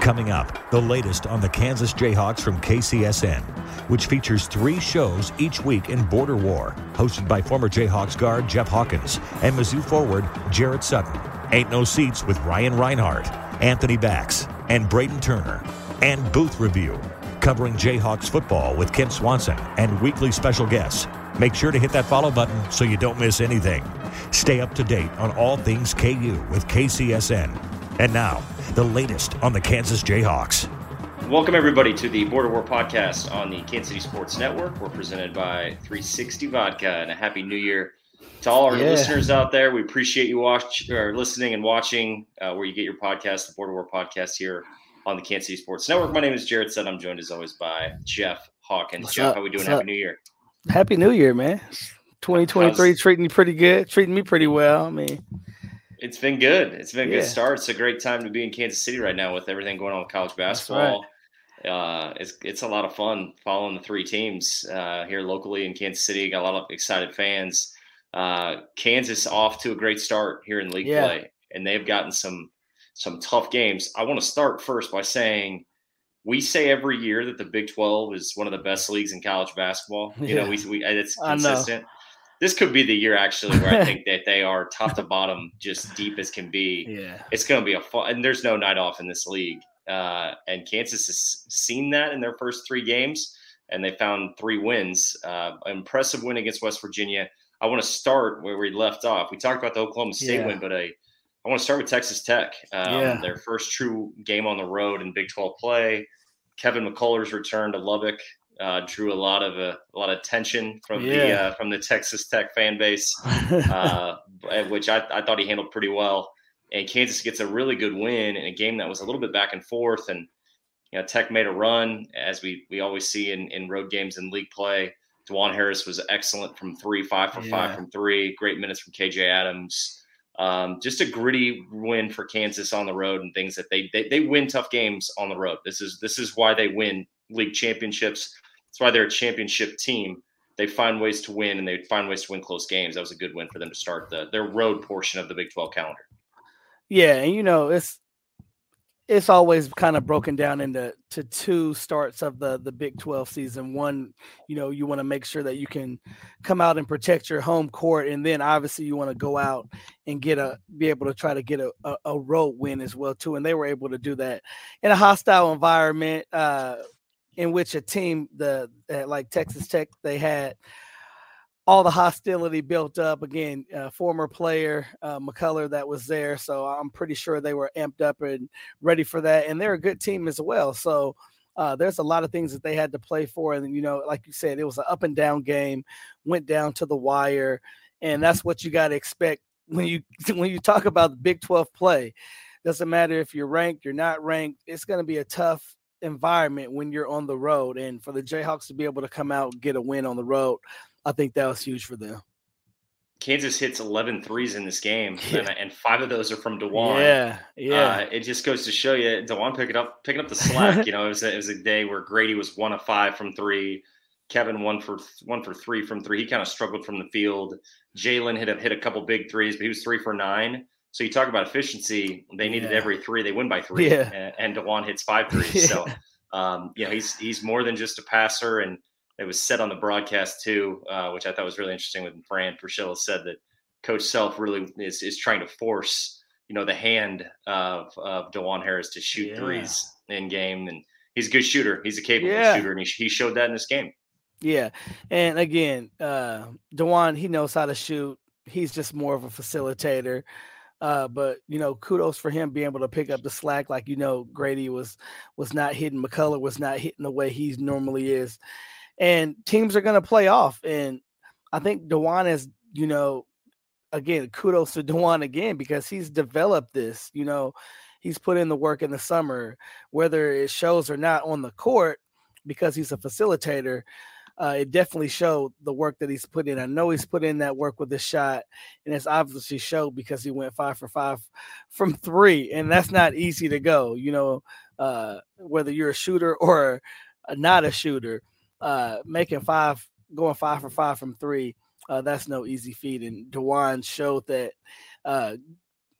Coming up, the latest on the Kansas Jayhawks from KCSN, which features three shows each week in Border War, hosted by former Jayhawks guard Jeff Hawkins and Mizzou forward Jarrett Sutton. Ain't No Seats with Ryan Reinhardt, Anthony Bax, and Braden Turner. And Booth Review, covering Jayhawks football with Kent Swanson and weekly special guests. Make sure to hit that follow button so you don't miss anything. Stay up to date on all things KU with KCSN. And now, the latest on the Kansas Jayhawks. Welcome, everybody, to the Border War podcast on the Kansas City Sports Network. We're presented by 360 Vodka, and a happy new year to all our yeah. listeners out there. We appreciate you watch or listening and watching uh, where you get your podcast, the Border War podcast here on the Kansas City Sports Network. My name is Jared Sutton. I'm joined as always by Jeff Hawkins. What's Jeff, up? how we doing? What's happy up? New Year. Happy New Year, man. 2023 How's, treating you pretty good, treating me pretty well. I mean, it's been good. It's been a yeah. good start. It's a great time to be in Kansas City right now with everything going on with college basketball. Right. Uh, it's it's a lot of fun following the three teams uh, here locally in Kansas City. Got a lot of excited fans. Uh, Kansas off to a great start here in league yeah. play, and they've gotten some some tough games. I want to start first by saying we say every year that the Big 12 is one of the best leagues in college basketball. You yeah. know, we, we it's consistent. This could be the year actually where I think that they are top to bottom, just deep as can be. Yeah, it's going to be a fun, and there's no night off in this league. Uh, and Kansas has seen that in their first three games, and they found three wins. Uh, impressive win against West Virginia. I want to start where we left off. We talked about the Oklahoma State yeah. win, but I, I want to start with Texas Tech. Um, yeah. Their first true game on the road in Big 12 play. Kevin McCullar's return to Lubbock uh, drew a lot of uh, a lot of attention from yeah. the uh, from the Texas Tech fan base, uh, which I, I, thought he handled pretty well. And Kansas gets a really good win in a game that was a little bit back and forth. And you know, Tech made a run, as we we always see in in road games and league play. Dajuan Harris was excellent from three, five for yeah. five from three. Great minutes from KJ Adams. Um, just a gritty win for Kansas on the road and things that they, they they win tough games on the road. This is this is why they win league championships. That's why they're a championship team. They find ways to win and they find ways to win close games. That was a good win for them to start the their road portion of the Big 12 calendar. Yeah, and you know, it's it's always kind of broken down into to two starts of the the Big 12 season. One, you know, you want to make sure that you can come out and protect your home court, and then obviously you want to go out and get a be able to try to get a, a, a, road win as well too. And they were able to do that in a hostile environment, uh, in which a team the like Texas Tech they had all the hostility built up again. Uh, former player uh, McCullar that was there, so I'm pretty sure they were amped up and ready for that. And they're a good team as well. So uh, there's a lot of things that they had to play for, and you know, like you said, it was an up and down game, went down to the wire, and that's what you got to expect when you when you talk about the Big 12 play. Doesn't matter if you're ranked, you're not ranked. It's going to be a tough environment when you're on the road, and for the Jayhawks to be able to come out and get a win on the road I think that was huge for them. Kansas hits 11 threes in this game, yeah. and, and, five of those are from Dajuan. Yeah, yeah. Uh, it just goes to show you Dajuan picking up picking up the slack. you know, it was, a, it was a day where Gradey was one of five from three. Kevin one for one for three from three. He kind of struggled from the field. Jalen a, hit a couple big threes, but he was three for nine. So you talk about efficiency. They needed yeah. every three. They win by three. Yeah. And, and Dajuan hits five threes. yeah. So um, you know he's he's more than just a passer, and it was said on the broadcast too, uh, which I thought was really interesting. When Fran Fraschilla said that Coach Self really is is trying to force you know the hand of of Dajuan Harris to shoot threes in game, and he's a good shooter. He's a capable shooter, and he, he showed that in this game. Yeah. And again, uh Dajuan, he knows how to shoot. He's just more of a facilitator. Uh, but you know, kudos for him being able to pick up the slack. Like you know, Gradey was was not hitting McCullar was not hitting the way he normally is, and teams are going to play off. And I think Dajuan is, you know, again, kudos to Dajuan again because he's developed this. You know, he's put in the work in the summer, whether it shows or not on the court, because he's a facilitator uh, it definitely showed the work that he's put in. I know he's put in that work with the shot, and it's obviously showed because he went five for five from three, and that's not easy to go. You know, uh, whether you're a shooter or not a shooter, uh, making five, going five for five from three, uh, that's no easy feat. And Dajuan showed that uh,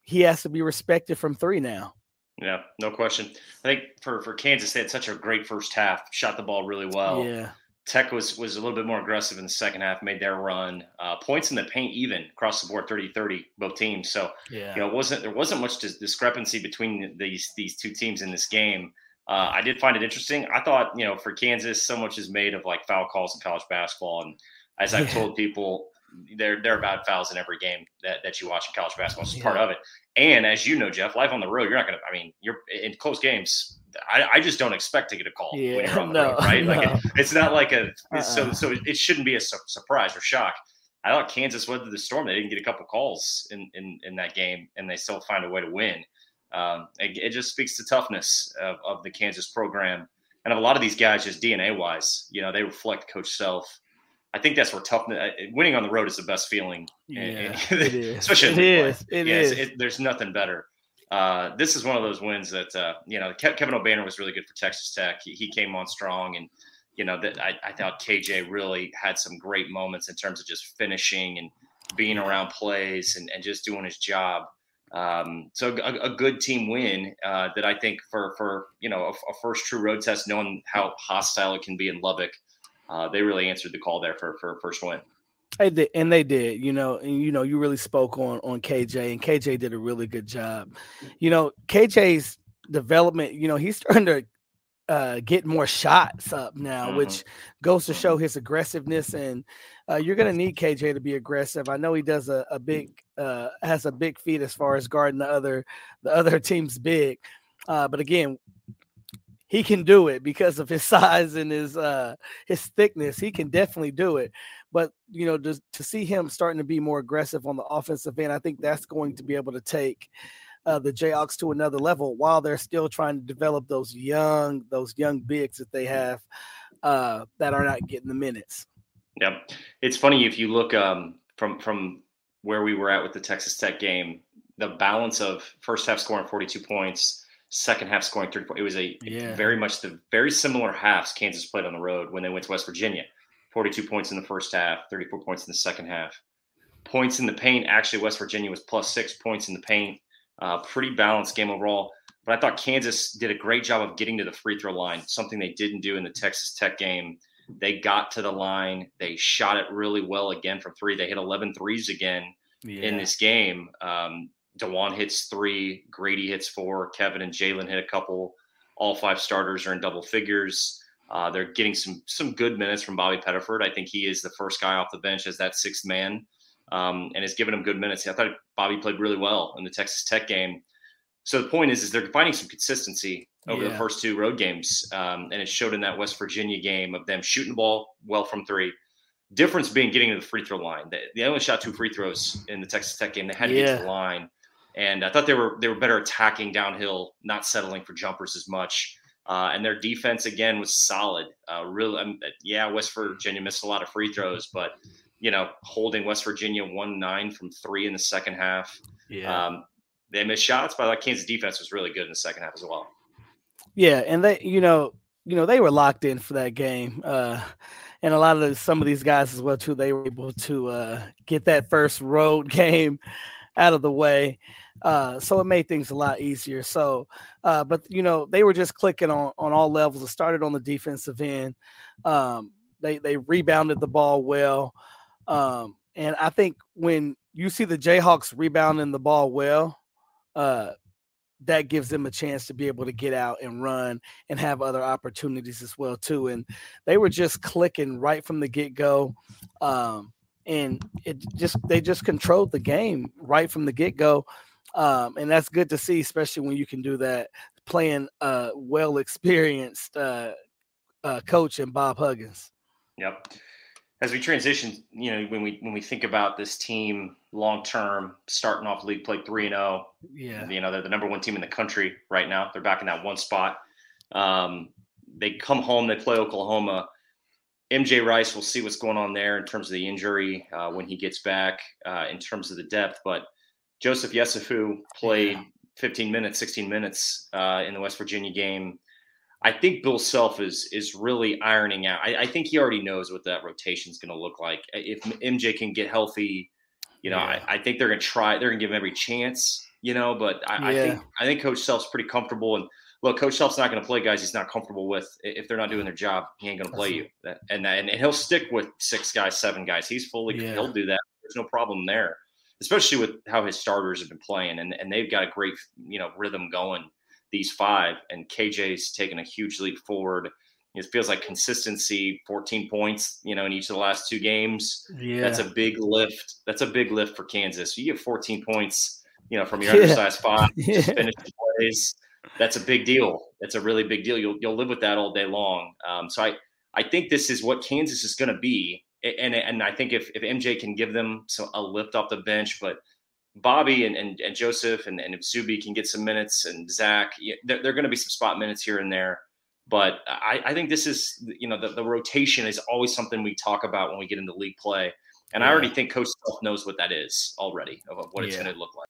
he has to be respected from three now. Yeah, no question. I think for for Kansas, they had such a great first half, shot the ball really well. Yeah. Tech was was a little bit more aggressive in the second half, made their run. Uh, points in the paint even across the board 30-30 both teams. So yeah. you know, wasn't there wasn't much discrepancy between these these two teams in this game. Uh, I did find it interesting. I thought, you know, for Kansas, so much is made of like foul calls in college basketball. And as I've told people, there there are bad fouls in every game that, that you watch in college basketball. It's yeah. part of it. And as you know, Jeff, life on the road, you're not gonna I mean, you're in close games, I, I, just don't expect to get a call yeah, when you're on the no, road, right? No. Like it, it's not like a uh-uh. so so it shouldn't be a su- surprise or shock. I thought Kansas weathered the storm. They didn't get a couple calls in in, in that game, and they still find a way to win. Um, it, it, just speaks to toughness of, of the Kansas program, and of a lot of these guys, just DNA wise, you know, they reflect Coach Self. I think that's where toughness, uh, winning on the road is the best feeling. Yeah, and, and, it is. Especially it is. It yeah, is. It, there's nothing better uh, this is one of those wins that uh, you know Kevin Obanor was really good for Texas Tech. He, he came on strong, and you know that I, I, thought KJ really had some great moments in terms of just finishing and being around plays and, and just doing his job. Um, so a, a, good team win uh, that I think for for you know a, a, first true road test, knowing how hostile it can be in Lubbock, uh, they really answered the call there for for first win. They did, and they did, you know, and you know, you really spoke on on KJ, and KJ did a really good job. You know, KJ's development, you know, he's starting to uh, get more shots up now, mm-hmm. which goes to show his aggressiveness. And uh, you're going to need KJ to be aggressive. I know he does a, a big, uh, has a big feat as far as guarding the other, the other team's big. Uh, but again, he can do it because of his size and his uh his thickness. He can definitely do it. But you know, just to see him starting to be more aggressive on the offensive end, I think that's going to be able to take uh, the Jayhawks to another level while they're still trying to develop those young those young bigs that they have uh, that are not getting the minutes. Yep, it's funny if you look um, from from where we were at with the Texas Tech game, the balance of first half scoring 42 points, second half scoring 30 points. It was a yeah. very much the very similar halves Kansas played on the road when they went to West Virginia. 42 points in the first half, 34 points in the second half. Points in the paint, actually, West Virginia was plus six points in the paint. Uh, pretty balanced game overall. But I thought Kansas did a great job of getting to the free throw line, something they didn't do in the Texas Tech game. They got to the line. They shot it really well again from three. They hit 11 threes again yeah. in this game. Um, Dajuan hits three, Gradey hits four, Kevin and Jalen hit a couple. All five starters are in double figures. Uh, they're getting some some good minutes from Bobby Pettiford. I think he is the first guy off the bench as that sixth man, um, and has given him good minutes. I thought Bobby played really well in the Texas Tech game. So the point is, is they're finding some consistency over yeah. the first two road games, um, and it showed in that West Virginia game of them shooting the ball well from three. Difference being getting to the free throw line. They, they only shot two free throws in the Texas Tech game. They had to yeah. get to the line, and I thought they were they were better attacking downhill, not settling for jumpers as much. Uh, and their defense again was solid. Uh, really, um, yeah, West Virginia missed a lot of free throws, but you know, holding West Virginia one nine from three in the second half. Yeah, um, they missed shots, but like Kansas defense was really good in the second half as well. Yeah, and they, you know, you know, they were locked in for that game. Uh, and a lot of the, some of these guys as well too. They were able to uh, get that first road game out of the way, uh, so it made things a lot easier. So, uh, but you know, they were just clicking on on all levels. It started on the defensive end. Um, they they rebounded the ball well, um, and I think when you see the Jayhawks rebounding the ball well, uh, that gives them a chance to be able to get out and run and have other opportunities as well too. And they were just clicking right from the get go, um, and it just they just controlled the game right from the get go, um, and that's good to see, especially when you can do that playing a well experienced uh, uh, coach and Bob Huggins. Yep as we transition, you know, when we when we think about this team long term, starting off league play three and zero, oh, yeah, you know, they're the number one team in the country right now. They're back in that one spot. Um, they come home, they play Oklahoma. MJ Rice, we'll see what's going on there in terms of the injury uh, when he gets back, uh, in terms of the depth. But Joseph Yesufu played 15 minutes, 16 minutes uh, in the West Virginia game. I think Bill Self is is really ironing out. I, I think he already knows what that rotation is going to look like. If MJ can get healthy, you know, yeah. I, I, think they're going to try. They're going to give him every chance, you know. But I, yeah. I, think I think Coach Self's pretty comfortable. And look, Coach Self's not going to play guys he's not comfortable with. If they're not doing their job, he ain't going to play you. And, and and he'll stick with six guys, seven guys. He's fully yeah. he'll do that. There's no problem there, especially with how his starters have been playing, and and they've got a great you know rhythm going these five, and KJ's taken a huge leap forward. It feels like consistency, 14 points, you know, in each of the last two games. Yeah. That's a big lift. That's a big lift for Kansas. You get 14 points, you know, from your yeah. undersized five, yeah. finish plays. That's a big deal. That's a really big deal. You'll you'll live with that all day long. Um, so I I think this is what Kansas is going to be, and and I think if if MJ can give them so a lift off the bench, but Bobby and, and, and Joseph and, and if Zuby can get some minutes and Zach, there are going to be some spot minutes here and there. But I, I think this is, you know, the, the rotation is always something we talk about when we get into league play. And yeah. I already think Coach Self knows what that is already, of what it's yeah. going to look like.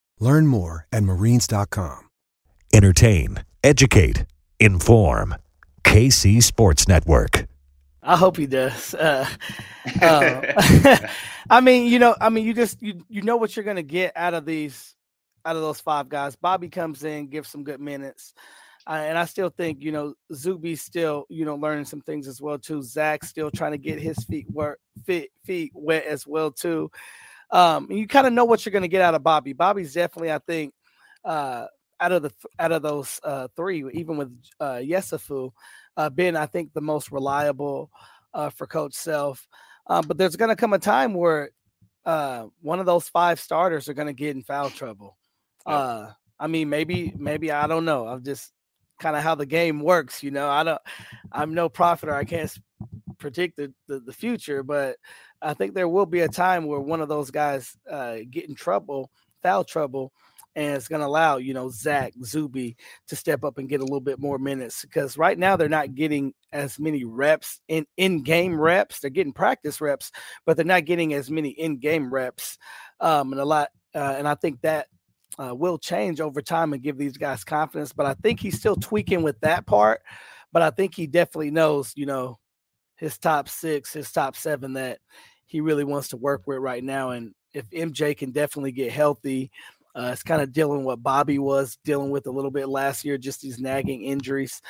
Learn more at marines.com. Entertain, educate, inform. KC Sports Network. I hope he does. Uh, uh, I mean, you know, I mean, you just you you know what you're gonna get out of these, out of those five guys. Bobby comes in, gives some good minutes, uh, and I still think you know Zuby's still you know learning some things as well too. Zach still trying to get his feet work feet feet wet as well too. Um, you kind of know what you're gonna get out of Bobby. Bobby's definitely, I think, uh, out of the out of those uh, three, even with uh, Yesufu uh, been, I think, the most reliable uh, for Coach Self. Um, but there's going to come a time where uh, one of those five starters are going to get in foul trouble. Uh, I mean, maybe, maybe I don't know. I'm just kind of how the game works. You know, I don't. I'm no prophet, or I can't predict the, the, the future, but I think there will be a time where one of those guys uh, get in trouble, foul trouble, and it's going to allow you know Zach Zuby to step up and get a little bit more minutes because right now they're not getting as many reps in in game reps. They're getting practice reps, but they're not getting as many in game reps, um, and a lot. Uh, and I think that uh, will change over time and give these guys confidence. But I think he's still tweaking with that part. But I think he definitely knows, you know, his top six, his top seven that he really wants to work with right now. And if MJ can definitely get healthy, uh, it's kind of dealing what Bobby was dealing with a little bit last year, just these nagging injuries.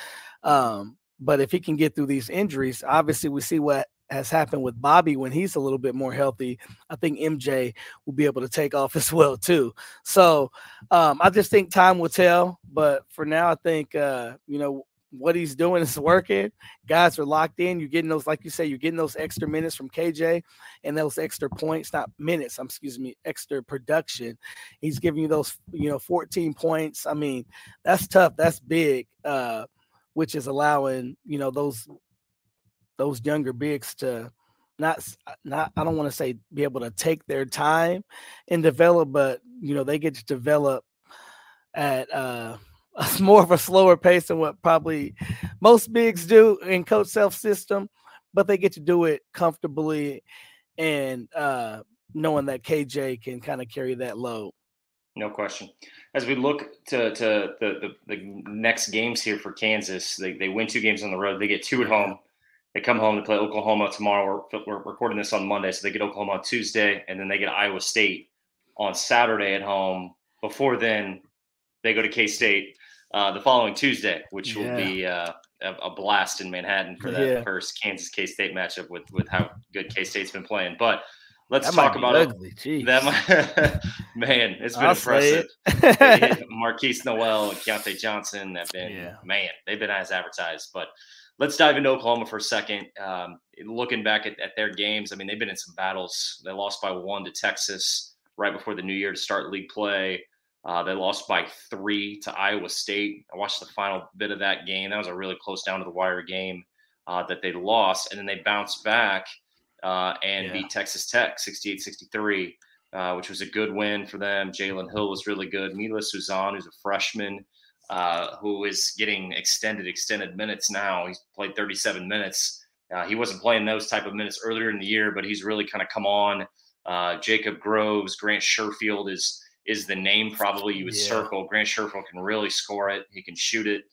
Um, but if he can get through these injuries, obviously we see what has happened with Bobby when he's a little bit more healthy. I think MJ will be able to take off as well too. So um, I just think time will tell. But for now, I think uh, you know what he's doing is working. Guys are locked in. You're getting those, like you say, you're getting those extra minutes from KJ and those extra points, not minutes. I'm excuse me, extra production. He's giving you those, you know, 14 points. I mean, that's tough. That's big. Uh, which is allowing you know those those younger bigs to not not I don't want to say be able to take their time and develop, but you know they get to develop at uh, a more of a slower pace than what probably most bigs do in coach self system, but they get to do it comfortably and uh, knowing that KJ can kind of carry that load. No question. As we look to, to the, the, the next games here for Kansas, they, they win two games on the road. They get two at home. They come home to play Oklahoma tomorrow. We're, we're recording this on Monday, so they get Oklahoma on Tuesday, and then they get Iowa State on Saturday at home. Before then, they go to K State uh, the following Tuesday, which yeah. will be uh, a, blast in Manhattan for that yeah. first Kansas K State matchup with with how good K State's been playing. But let's that talk about ugly. it. That might, man, it's been I'll impressive. It. Markquis Nowell and Keyontae Johnson have been yeah. man, they've been as advertised, but let's dive into Oklahoma for a second. Um, looking back at, at, their games, I mean, they've been in some battles. They lost by one to Texas right before the new year to start league play. Uh, they lost by three to Iowa State. I watched the final bit of that game. That was a really close down to the wire game uh, that they lost. And then they bounced back uh, and yeah. beat Texas Tech 68 63, uh, which was a good win for them. Jalen Hill was really good. Milos Uzan, who's a freshman, uh, who is getting extended extended minutes now. He's played 37 minutes. Uh, he wasn't playing those type of minutes earlier in the year, but he's really kind of come on. Uh, Jacob Groves, Grant Sherfield is is the name probably you would yeah. circle. Grant Sherfield can really score it. He can shoot it.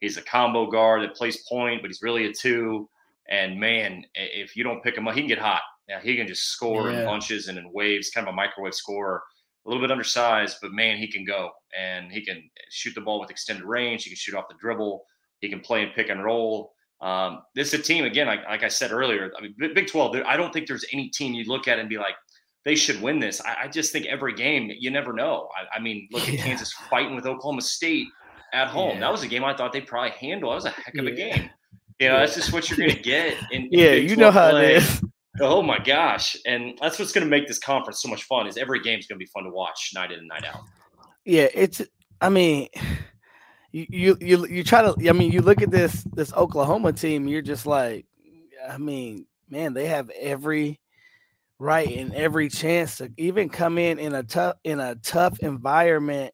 He's a combo guard that plays point, but he's really a two. And man, if you don't pick him up, he can get hot. Yeah, he can just score yeah. in bunches and in waves, kind of a microwave scorer a little bit undersized, but man, he can go and he can shoot the ball with extended range. He can shoot off the dribble. He can play and pick and roll. Um, this is a team again, like, like I said earlier. I mean, Big Twelve. I don't think there's any team you look at and be like, they should win this. I, I just think every game, you never know. I, I mean, look at yeah. Kansas fighting with Oklahoma State at home. Yeah. That was a game I thought they'd probably handle. That was a heck of a yeah. game. You know, that's just what you're going to get. In, in yeah, you know how play. it is. Oh my gosh! And that's what's going to make this conference so much fun. Is every game is going to be fun to watch night in and night out. Yeah, it's. I mean, you you you you try to. I mean, you look at this this Oklahoma team. You're just like, I mean, man, they have every right and every chance to even come in in a tough in a tough environment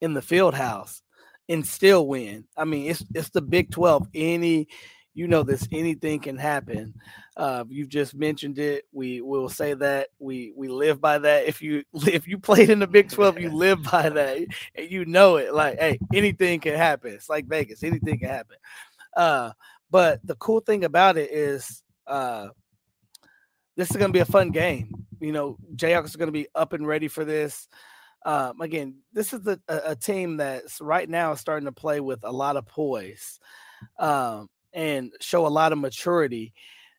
in the field house and still win. I mean, it's it's the Big 12. Any you know this anything can happen. Uh, you've just mentioned it. We will say that we we live by that. If you if you played in the Big 12, you live by that. And you know it. Like, hey, anything can happen. It's like Vegas. Anything can happen. Uh, but the cool thing about it is uh this is going to be a fun game. You know, Jayhawks are going to be up and ready for this. Um, again, this is the, a, a, team that's right now starting to play with a lot of poise um, and show a lot of maturity.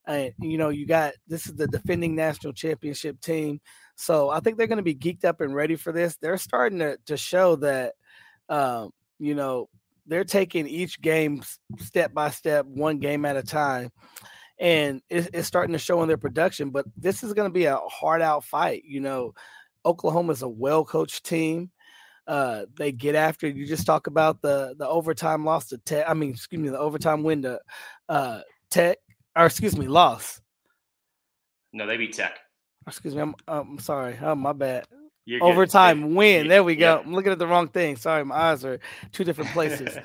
And you know, you got this is the defending national championship team, so I think they're going to be geeked up and ready for this. They're starting to to show that, um, you know, they're taking each game step by step, one game at a time and it's, it's starting to show in their production. But this is going to be a hard out fight. You know, Oklahoma is a well coached team. uh, they get after. You just talk about the the overtime loss to Tech. I mean, excuse me, the overtime win to uh, Tech, or excuse me, loss. No, they beat Tech. Excuse me, I'm I'm sorry. Oh, my bad. You're good. overtime win. There we go. Yeah. I'm looking at the wrong thing. Sorry, my eyes are two different places.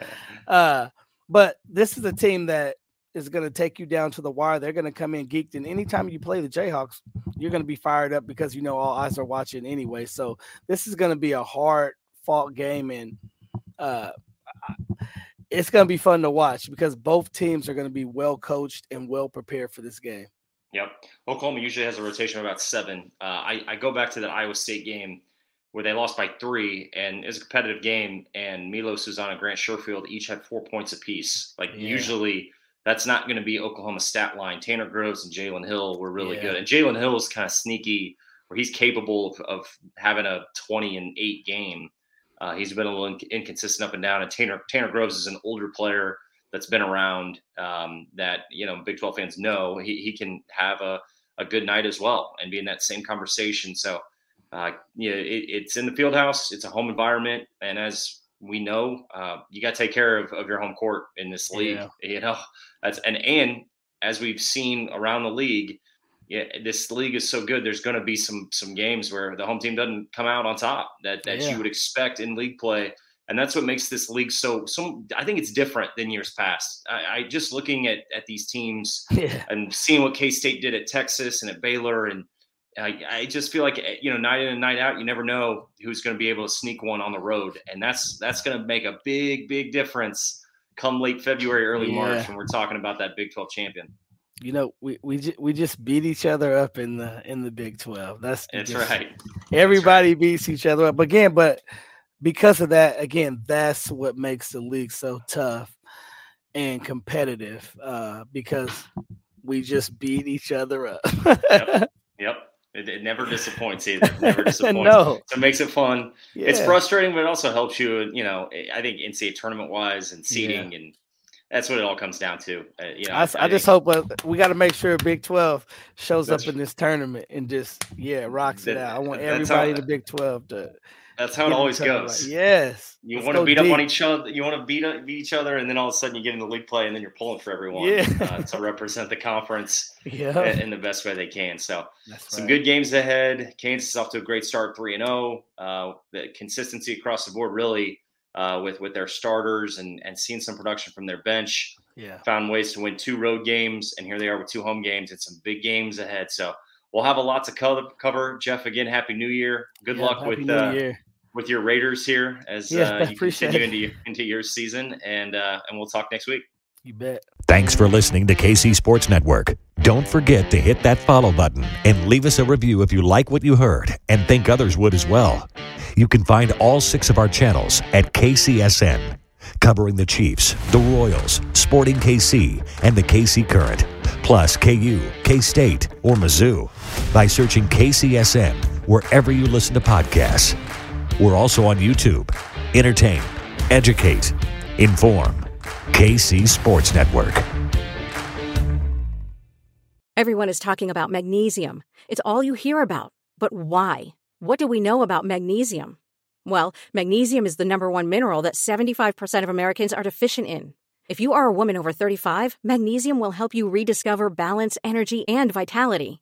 uh, but this is a team that is going to take you down to the wire. They're going to come in geeked, and anytime you play the Jayhawks, you're going to be fired up because you know all eyes are watching anyway. So this is going to be a hard fought game, and uh, it's going to be fun to watch because both teams are going to be well coached and well prepared for this game. Yep. Oklahoma usually has a rotation of about seven. Uh, I, I go back to that Iowa State game where they lost by three, and it was a competitive game. And Milos Uzan, Grant Sherfield each had four points apiece. Like Yeah. usually, that's not going to be Oklahoma's stat line. Tanner Groves and Jalen Hill were really Yeah. good, and Jalen Hill is kind of sneaky, where he's capable of, of having a twenty and eight game. Uh, he's been a little inc- inconsistent up and down, and Tanner Tanner Groves is an older player that's been around um, that you know Big Twelve fans know he, he can have a, a good night as well and be in that same conversation. So uh, know, it, it's in the field house, it's a home environment, and as we know, uh, you got to take care of, of your home court in this league. Yeah. You know, that's and and as we've seen around the league, yeah, this league is so good. There's going to be some some games where the home team doesn't come out on top that that Yeah. you would expect in league play, and that's what makes this league so so. I think it's different than years past. I, I just looking at at these teams Yeah, and seeing what K State did at Texas and at Baylor, and I, I just feel like eh, you know night in and night out, you never know who's going to be able to sneak one on the road, and that's that's going to make a big big difference come late February, early March when we're talking about that Big Twelve champion. you know we we we just beat each other up in the in the Big Twelve. That's That's just- right. Everybody beats each other up again, but because of that, again, that's what makes the league so tough and competitive. Uh, because we just beat each other up. Yep. It, it never disappoints either. It never disappoints. no, So it makes it fun. yeah. It's frustrating, but it also helps you. You know, I think NCAA tournament wise and seeding, and that's what it all comes down to. Uh, you know, I, s- I just hope uh, we got to make sure Big Twelve shows up in this tournament and just yeah rocks it out. I want everybody in the Big Twelve to. That's how it always each other right. goes. Yes, You let's want to go beat up on each other. You want to beat up, beat each other, and then all of a sudden you get in the league play, and then you're pulling for everyone Yeah. uh, to represent the conference Yeah, in, in the best way they can. So that's some right. good games ahead. Kansas is off to a great start, three and zero. Uh, The consistency across the board, really, uh, with with their starters and and seeing some production from their bench. Yeah, Found ways to win two road games, and here they are with two home games and some big games ahead. So we'll have a lot to cover. cover. Jeff, again, happy New Year. Good Yeah, luck Happy with New uh, Year. With your Raiders here as Yeah, uh, you appreciate continue it. into your, into your season, and uh, and we'll talk next week. You bet. Thanks for listening to KC Sports Network. Don't forget to hit that follow button and leave us a review if you like what you heard and think others would as well. You can find all six of our channels at KCSN, covering the Chiefs, the Royals, Sporting KC, and the KC Current, plus KU, K State, or Mizzou by searching KCSN wherever you listen to podcasts. We're also on YouTube. Entertain, educate, inform. KC Sports Network. Everyone is talking about magnesium. It's all you hear about. But why? What do we know about magnesium? Well, magnesium is the number one mineral that 75% of Americans are deficient in. If you are a woman over 35, magnesium will help you rediscover balance, energy, and vitality.